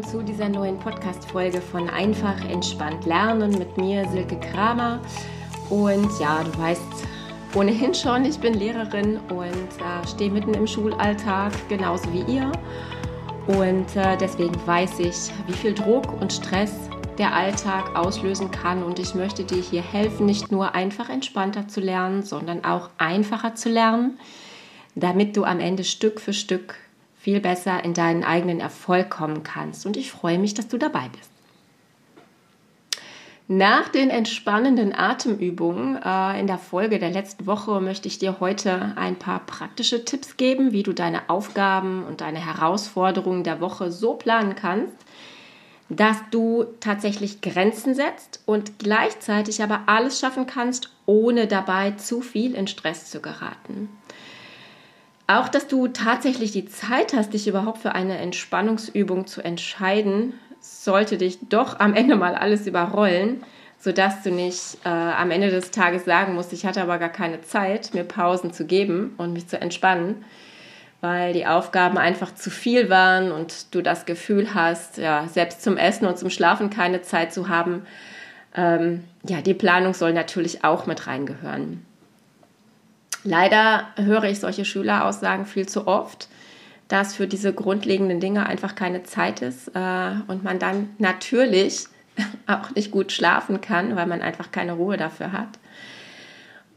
willkommen zu dieser neuen Podcast-Folge von Einfach entspannt lernen mit mir, Silke Kramer. Und ja, du weißt ohnehin schon, ich bin Lehrerin und äh, stehe mitten im Schulalltag, genauso wie ihr. Und äh, deswegen weiß ich, wie viel Druck und Stress der Alltag auslösen kann. Und ich möchte dir hier helfen, nicht nur einfach entspannter zu lernen, sondern auch einfacher zu lernen, damit du am Ende Stück für Stück viel besser in deinen eigenen Erfolg kommen kannst. Und ich freue mich, dass du dabei bist. Nach den entspannenden Atemübungen äh, in der Folge der letzten Woche möchte ich dir heute ein paar praktische Tipps geben, wie du deine Aufgaben und deine Herausforderungen der Woche so planen kannst, dass du tatsächlich Grenzen setzt und gleichzeitig aber alles schaffen kannst, ohne dabei zu viel in Stress zu geraten. Auch, dass du tatsächlich die Zeit hast, dich überhaupt für eine Entspannungsübung zu entscheiden, sollte dich doch am Ende mal alles überrollen, sodass du nicht äh, am Ende des Tages sagen musst, ich hatte aber gar keine Zeit, mir Pausen zu geben und mich zu entspannen, weil die Aufgaben einfach zu viel waren und du das Gefühl hast, ja, selbst zum Essen und zum Schlafen keine Zeit zu haben. Ähm, ja, die Planung soll natürlich auch mit reingehören. Leider höre ich solche Schüleraussagen viel zu oft, dass für diese grundlegenden Dinge einfach keine Zeit ist äh, und man dann natürlich auch nicht gut schlafen kann, weil man einfach keine Ruhe dafür hat.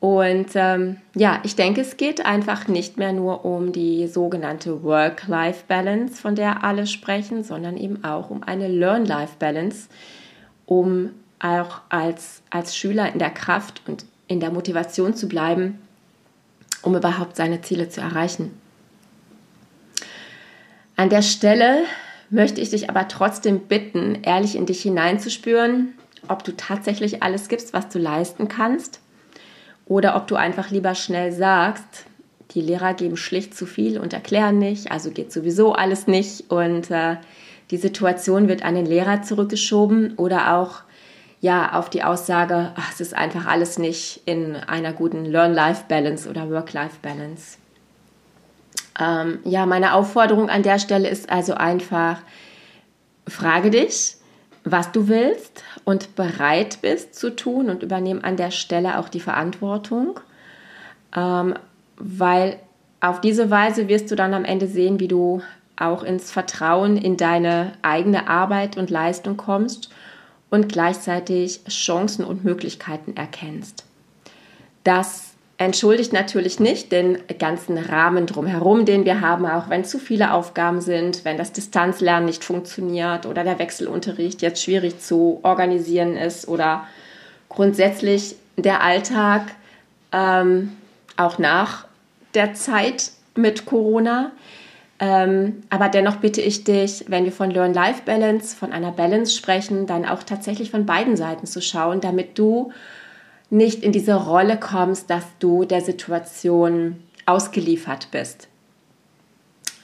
Und ähm, ja, ich denke, es geht einfach nicht mehr nur um die sogenannte Work-Life-Balance, von der alle sprechen, sondern eben auch um eine Learn-Life-Balance, um auch als, als Schüler in der Kraft und in der Motivation zu bleiben, um überhaupt seine Ziele zu erreichen. An der Stelle möchte ich dich aber trotzdem bitten, ehrlich in dich hineinzuspüren, ob du tatsächlich alles gibst, was du leisten kannst, oder ob du einfach lieber schnell sagst, die Lehrer geben schlicht zu viel und erklären nicht, also geht sowieso alles nicht und äh, die Situation wird an den Lehrer zurückgeschoben oder auch ja auf die Aussage, ach, es ist einfach alles nicht in einer guten Learn-Life-Balance oder Work-Life-Balance. Ähm, ja, meine Aufforderung an der Stelle ist also einfach, frage dich, was du willst und bereit bist zu tun und übernehme an der Stelle auch die Verantwortung, ähm, weil auf diese Weise wirst du dann am Ende sehen, wie du auch ins Vertrauen in deine eigene Arbeit und Leistung kommst und gleichzeitig Chancen und Möglichkeiten erkennst. Das entschuldigt natürlich nicht den ganzen Rahmen drumherum, den wir haben, auch wenn zu viele Aufgaben sind, wenn das Distanzlernen nicht funktioniert oder der Wechselunterricht jetzt schwierig zu organisieren ist oder grundsätzlich der Alltag ähm, auch nach der Zeit mit Corona ähm, aber dennoch bitte ich dich, wenn wir von Learn-Life-Balance, von einer Balance sprechen, dann auch tatsächlich von beiden Seiten zu schauen, damit du nicht in diese Rolle kommst, dass du der Situation ausgeliefert bist.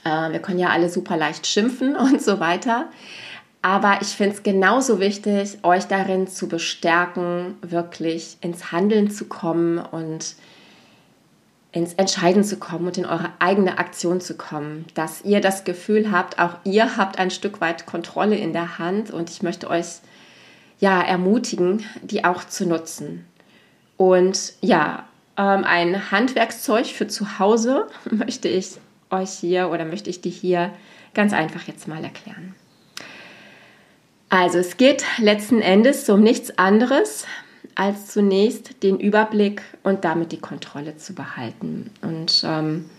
Äh, wir können ja alle super leicht schimpfen und so weiter. Aber ich finde es genauso wichtig, euch darin zu bestärken, wirklich ins Handeln zu kommen und ins Entscheiden zu kommen und in eure eigene Aktion zu kommen, dass ihr das Gefühl habt, auch ihr habt ein Stück weit Kontrolle in der Hand und ich möchte euch ja ermutigen, die auch zu nutzen. Und ja, ähm, ein Handwerkszeug für zu Hause möchte ich euch hier oder möchte ich dir hier ganz einfach jetzt mal erklären. Also es geht letzten Endes um nichts anderes, als zunächst den Überblick und damit die Kontrolle zu behalten. Und ähm,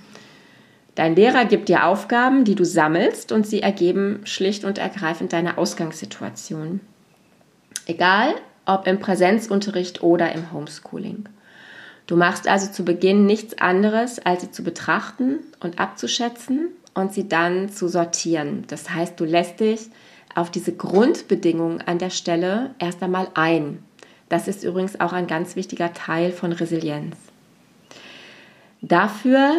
dein Lehrer gibt dir Aufgaben, die du sammelst und sie ergeben schlicht und ergreifend deine Ausgangssituation. Egal, ob im Präsenzunterricht oder im Homeschooling. Du machst also zu Beginn nichts anderes, als sie zu betrachten und abzuschätzen und sie dann zu sortieren. Das heißt, du lässt dich auf diese Grundbedingungen an der Stelle erst einmal ein. Das ist übrigens auch ein ganz wichtiger Teil von Resilienz. Dafür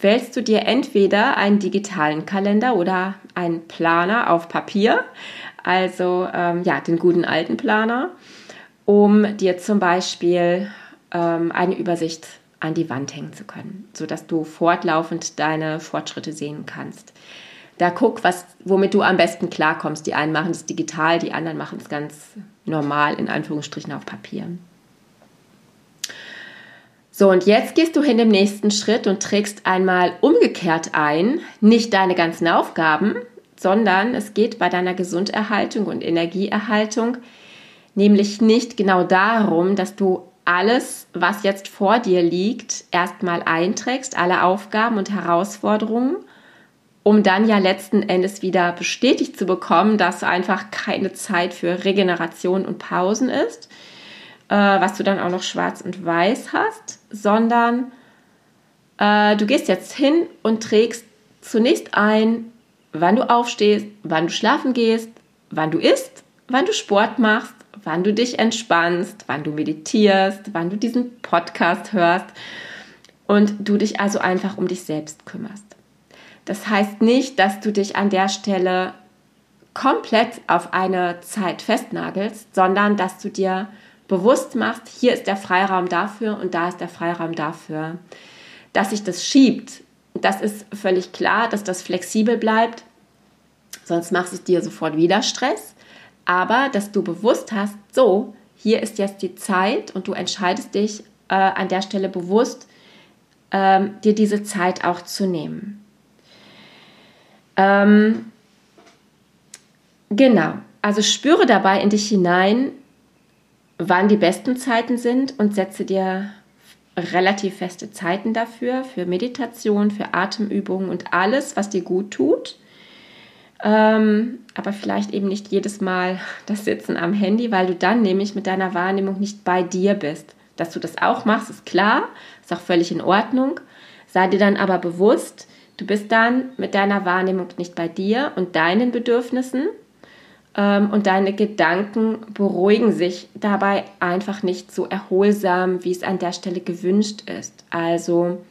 wählst du dir entweder einen digitalen Kalender oder einen Planer auf Papier, also ähm, ja, den guten alten Planer, um dir zum Beispiel ähm, eine Übersicht an die Wand hängen zu können, sodass du fortlaufend deine Fortschritte sehen kannst. Da guck, was, womit du am besten klarkommst. Die einen machen es digital, die anderen machen es ganz normal, in Anführungsstrichen auf Papier. So, und jetzt gehst du hin im nächsten Schritt und trägst einmal umgekehrt ein, nicht deine ganzen Aufgaben, sondern es geht bei deiner Gesunderhaltung und Energieerhaltung nämlich nicht genau darum, dass du alles, was jetzt vor dir liegt, erstmal einträgst, alle Aufgaben und Herausforderungen, um dann ja letzten Endes wieder bestätigt zu bekommen, dass einfach keine Zeit für Regeneration und Pausen ist, äh, was du dann auch noch schwarz und weiß hast, sondern äh, du gehst jetzt hin und trägst zunächst ein, wann du aufstehst, wann du schlafen gehst, wann du isst, wann du Sport machst, wann du dich entspannst, wann du meditierst, wann du diesen Podcast hörst und du dich also einfach um dich selbst kümmerst. Das heißt nicht, dass du dich an der Stelle komplett auf eine Zeit festnagelst, sondern dass du dir bewusst machst, hier ist der Freiraum dafür und da ist der Freiraum dafür. Dass sich das schiebt, das ist völlig klar, dass das flexibel bleibt, sonst machst du dir sofort wieder Stress. Aber dass du bewusst hast, so, hier ist jetzt die Zeit und du entscheidest dich äh, an der Stelle bewusst, ähm, dir diese Zeit auch zu nehmen. Ähm, genau, also spüre dabei in dich hinein, wann die besten Zeiten sind und setze dir relativ feste Zeiten dafür, für Meditation, für Atemübungen und alles, was dir gut tut. Ähm, aber vielleicht eben nicht jedes Mal das Sitzen am Handy, weil du dann nämlich mit deiner Wahrnehmung nicht bei dir bist. Dass du das auch machst, ist klar, ist auch völlig in Ordnung. Sei dir dann aber bewusst, du bist dann mit deiner Wahrnehmung nicht bei dir und deinen Bedürfnissen ähm, und deine Gedanken beruhigen sich dabei einfach nicht so erholsam, wie es an der Stelle gewünscht ist. Also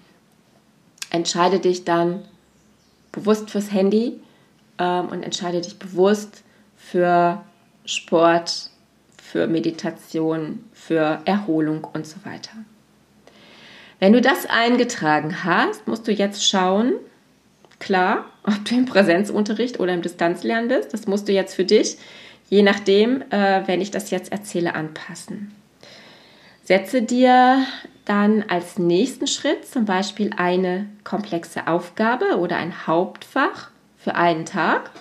entscheide dich dann bewusst fürs Handy ähm, und entscheide dich bewusst für Sport, für Meditation, für Erholung und so weiter. Wenn du das eingetragen hast, musst du jetzt schauen, klar, ob du im Präsenzunterricht oder im Distanzlernen bist. Das musst du jetzt für dich, je nachdem, äh, wenn ich das jetzt erzähle, anpassen. Setze dir dann als nächsten Schritt zum Beispiel eine komplexe Aufgabe oder ein Hauptfach für einen Tag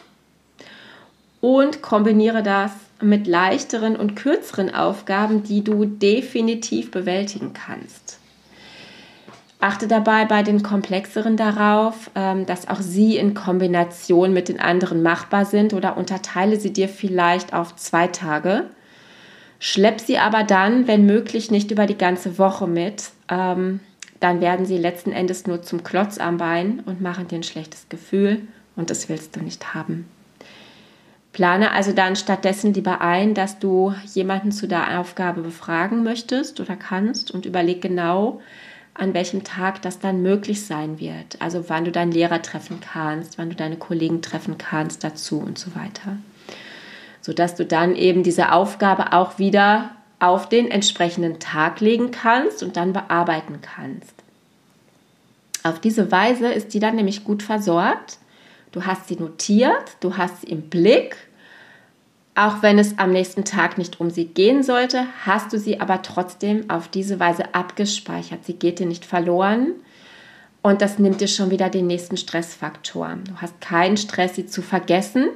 und kombiniere das mit leichteren und kürzeren Aufgaben, die du definitiv bewältigen kannst. Achte dabei bei den komplexeren darauf, ähm, dass auch sie in Kombination mit den anderen machbar sind oder unterteile sie dir vielleicht auf zwei Tage. Schlepp sie aber dann, wenn möglich, nicht über die ganze Woche mit. Ähm, dann werden sie letzten Endes nur zum Klotz am Bein und machen dir ein schlechtes Gefühl und das willst du nicht haben. Plane also dann stattdessen lieber ein, dass du jemanden zu der Aufgabe befragen möchtest oder kannst und überleg genau, an welchem Tag das dann möglich sein wird. Also wann du deinen Lehrer treffen kannst, wann du deine Kollegen treffen kannst dazu und so weiter. Sodass du dann eben diese Aufgabe auch wieder auf den entsprechenden Tag legen kannst und dann bearbeiten kannst. Auf diese Weise ist die dann nämlich gut versorgt Du hast sie notiert, du hast sie im Blick. Auch wenn es am nächsten Tag nicht um sie gehen sollte, hast du sie aber trotzdem auf diese Weise abgespeichert. Sie geht dir nicht verloren und das nimmt dir schon wieder den nächsten Stressfaktor. Du hast keinen Stress, sie zu vergessen,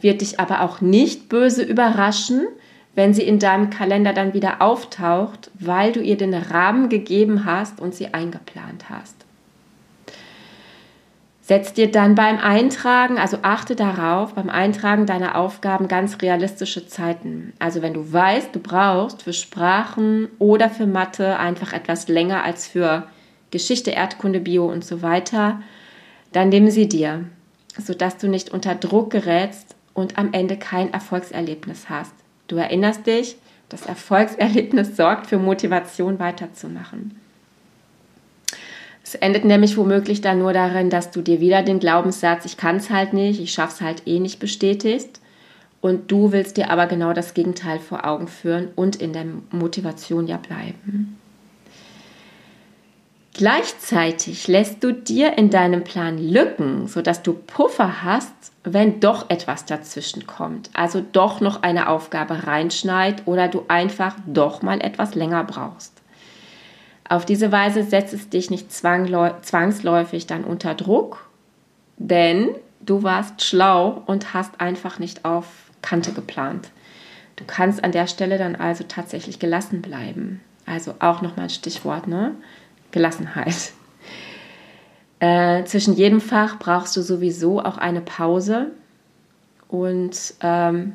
wird dich aber auch nicht böse überraschen, wenn sie in deinem Kalender dann wieder auftaucht, weil du ihr den Rahmen gegeben hast und sie eingeplant hast. Setz dir dann beim Eintragen, also achte darauf, beim Eintragen deiner Aufgaben ganz realistische Zeiten. Also wenn du weißt, du brauchst für Sprachen oder für Mathe einfach etwas länger als für Geschichte, Erdkunde, Bio und so weiter, dann nimm sie dir, sodass du nicht unter Druck gerätst und am Ende kein Erfolgserlebnis hast. Du erinnerst dich, das Erfolgserlebnis sorgt für Motivation weiterzumachen. Es endet nämlich womöglich dann nur darin, dass du dir wieder den Glaubenssatz, ich kann es halt nicht, ich schaff's halt eh nicht bestätigst. Und du willst dir aber genau das Gegenteil vor Augen führen und in der Motivation ja bleiben. Gleichzeitig lässt du dir in deinem Plan Lücken, sodass du Puffer hast, wenn doch etwas dazwischen kommt. Also doch noch eine Aufgabe reinschneit oder du einfach doch mal etwas länger brauchst. Auf diese Weise setzt es dich nicht zwangsläufig dann unter Druck, denn du warst schlau und hast einfach nicht auf Kante geplant. Du kannst an der Stelle dann also tatsächlich gelassen bleiben. Also auch nochmal ein Stichwort, ne? Gelassenheit. Äh, zwischen jedem Fach brauchst du sowieso auch eine Pause und ähm,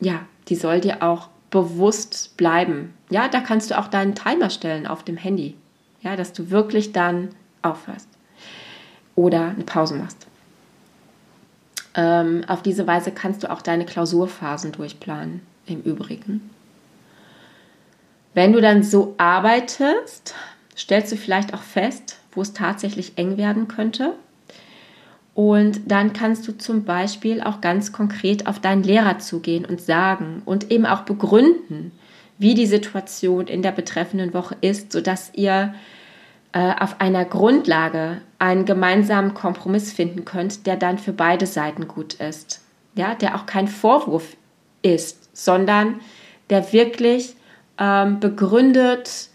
ja, die soll dir auch bewusst bleiben. Ja, da kannst du auch deinen Timer stellen auf dem Handy, ja, dass du wirklich dann aufhörst oder eine Pause machst. Ähm, auf diese Weise kannst du auch deine Klausurphasen durchplanen, im Übrigen. Wenn du dann so arbeitest, stellst du vielleicht auch fest, wo es tatsächlich eng werden könnte. Und dann kannst du zum Beispiel auch ganz konkret auf deinen Lehrer zugehen und sagen und eben auch begründen, wie die Situation in der betreffenden Woche ist, sodass ihr äh, auf einer Grundlage einen gemeinsamen Kompromiss finden könnt, der dann für beide Seiten gut ist. Ja, der auch kein Vorwurf ist, sondern der wirklich ähm, begründet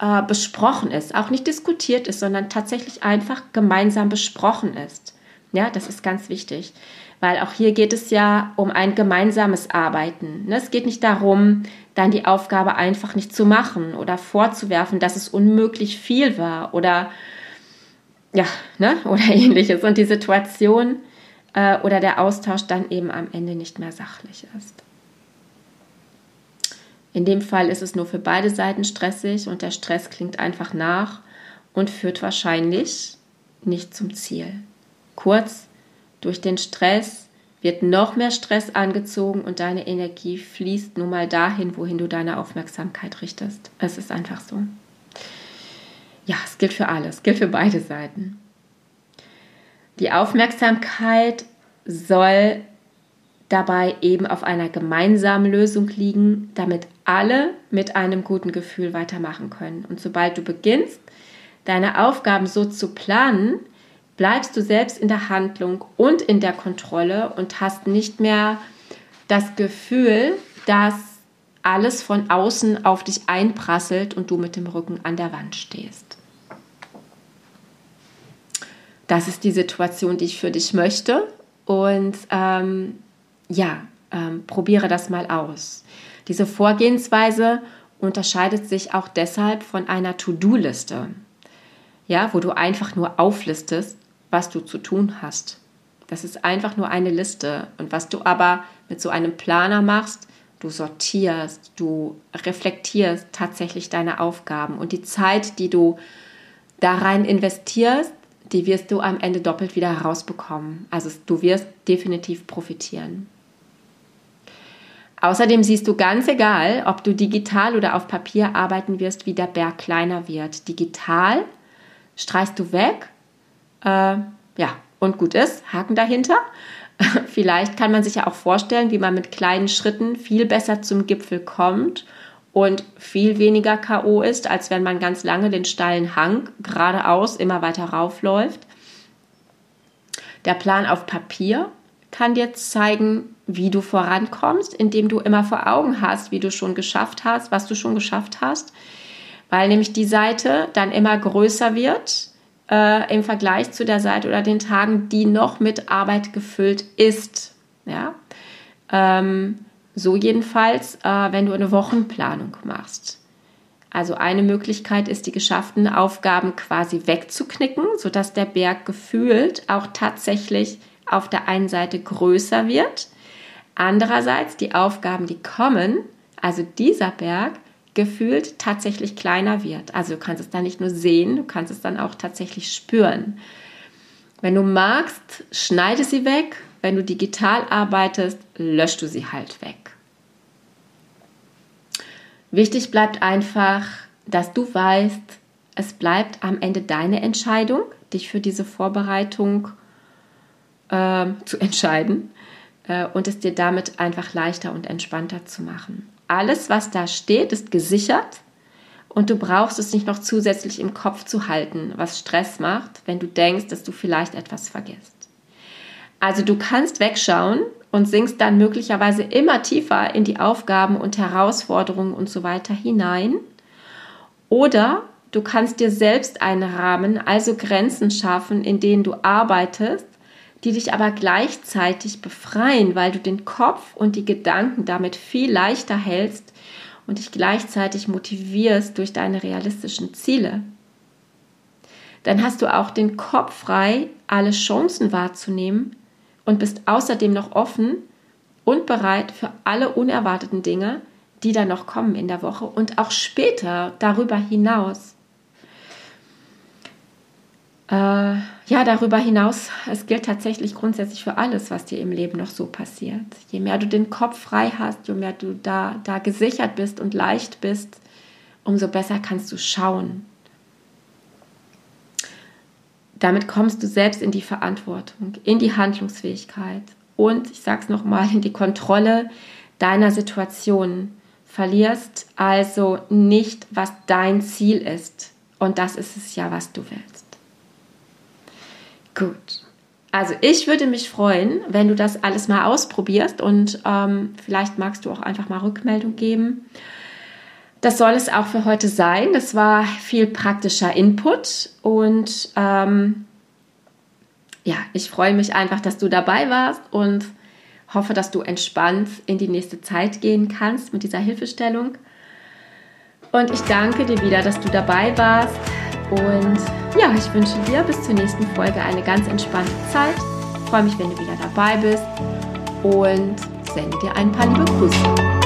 äh, besprochen ist, auch nicht diskutiert ist, sondern tatsächlich einfach gemeinsam besprochen ist. Ja, das ist ganz wichtig, weil auch hier geht es ja um ein gemeinsames Arbeiten. Ne? Es geht nicht darum, dann die Aufgabe einfach nicht zu machen oder vorzuwerfen, dass es unmöglich viel war oder ja, ne? oder ähnliches und die Situation äh, oder der Austausch dann eben am Ende nicht mehr sachlich ist. In dem Fall ist es nur für beide Seiten stressig und der Stress klingt einfach nach und führt wahrscheinlich nicht zum Ziel. Kurz, durch den Stress wird noch mehr Stress angezogen und deine Energie fließt nun mal dahin, wohin du deine Aufmerksamkeit richtest. Es ist einfach so. Ja, es gilt für alles, es gilt für beide Seiten. Die Aufmerksamkeit soll dabei eben auf einer gemeinsamen Lösung liegen, damit alle mit einem guten Gefühl weitermachen können. Und sobald du beginnst, deine Aufgaben so zu planen, bleibst du selbst in der Handlung und in der Kontrolle und hast nicht mehr das Gefühl, dass alles von außen auf dich einprasselt und du mit dem Rücken an der Wand stehst. Das ist die Situation, die ich für dich möchte. Und ähm, ja, ähm, probiere das mal aus. Diese Vorgehensweise unterscheidet sich auch deshalb von einer To-Do-Liste, ja, wo du einfach nur auflistest, was du zu tun hast. Das ist einfach nur eine Liste. Und was du aber mit so einem Planer machst, du sortierst, du reflektierst tatsächlich deine Aufgaben und die Zeit, die du da rein investierst, die wirst du am Ende doppelt wieder herausbekommen. Also du wirst definitiv profitieren. Außerdem siehst du ganz egal, ob du digital oder auf Papier arbeiten wirst, wie der Berg kleiner wird. Digital streichst du weg, äh, ja, und gut ist, Haken dahinter. Vielleicht kann man sich ja auch vorstellen, wie man mit kleinen Schritten viel besser zum Gipfel kommt und viel weniger KO ist, als wenn man ganz lange den steilen Hang geradeaus immer weiter raufläuft. Der Plan auf Papier kann dir zeigen, wie du vorankommst, indem du immer vor Augen hast, wie du schon geschafft hast, was du schon geschafft hast, weil nämlich die Seite dann immer größer wird äh, im Vergleich zu der Seite oder den Tagen, die noch mit Arbeit gefüllt ist. Ja? Ähm, so jedenfalls, äh, wenn du eine Wochenplanung machst. Also eine Möglichkeit ist, die geschafften Aufgaben quasi wegzuknicken, sodass der Berg gefühlt auch tatsächlich auf der einen Seite größer wird, andererseits die Aufgaben, die kommen, also dieser Berg, gefühlt tatsächlich kleiner wird. Also du kannst es dann nicht nur sehen, du kannst es dann auch tatsächlich spüren. Wenn du magst, schneide sie weg. Wenn du digital arbeitest, löschst du sie halt weg. Wichtig bleibt einfach, dass du weißt, es bleibt am Ende deine Entscheidung, dich für diese Vorbereitung äh, zu entscheiden äh, und es dir damit einfach leichter und entspannter zu machen. Alles, was da steht, ist gesichert und du brauchst es nicht noch zusätzlich im Kopf zu halten, was Stress macht, wenn du denkst, dass du vielleicht etwas vergisst. Also du kannst wegschauen und sinkst dann möglicherweise immer tiefer in die Aufgaben und Herausforderungen und so weiter hinein. Oder du kannst dir selbst einen Rahmen, also Grenzen schaffen, in denen du arbeitest, die dich aber gleichzeitig befreien, weil du den Kopf und die Gedanken damit viel leichter hältst und dich gleichzeitig motivierst durch deine realistischen Ziele. Dann hast du auch den Kopf frei, alle Chancen wahrzunehmen und bist außerdem noch offen und bereit für alle unerwarteten Dinge, die dann noch kommen in der Woche und auch später darüber hinaus. Äh, ja, darüber hinaus, es gilt tatsächlich grundsätzlich für alles, was dir im Leben noch so passiert. Je mehr du den Kopf frei hast, je mehr du da, da gesichert bist und leicht bist, umso besser kannst du schauen damit kommst du selbst in die Verantwortung, in die Handlungsfähigkeit und, ich sage es nochmal, in die Kontrolle deiner Situation. Verlierst also nicht, was dein Ziel ist. Und das ist es ja, was du willst. Gut. Also ich würde mich freuen, wenn du das alles mal ausprobierst und ähm, vielleicht magst du auch einfach mal Rückmeldung geben. Das soll es auch für heute sein. Das war viel praktischer Input und ähm, ja, ich freue mich einfach, dass du dabei warst und hoffe, dass du entspannt in die nächste Zeit gehen kannst mit dieser Hilfestellung. Und ich danke dir wieder, dass du dabei warst. Und ja, ich wünsche dir bis zur nächsten Folge eine ganz entspannte Zeit. Ich freue mich, wenn du wieder dabei bist und sende dir ein paar liebe Grüße.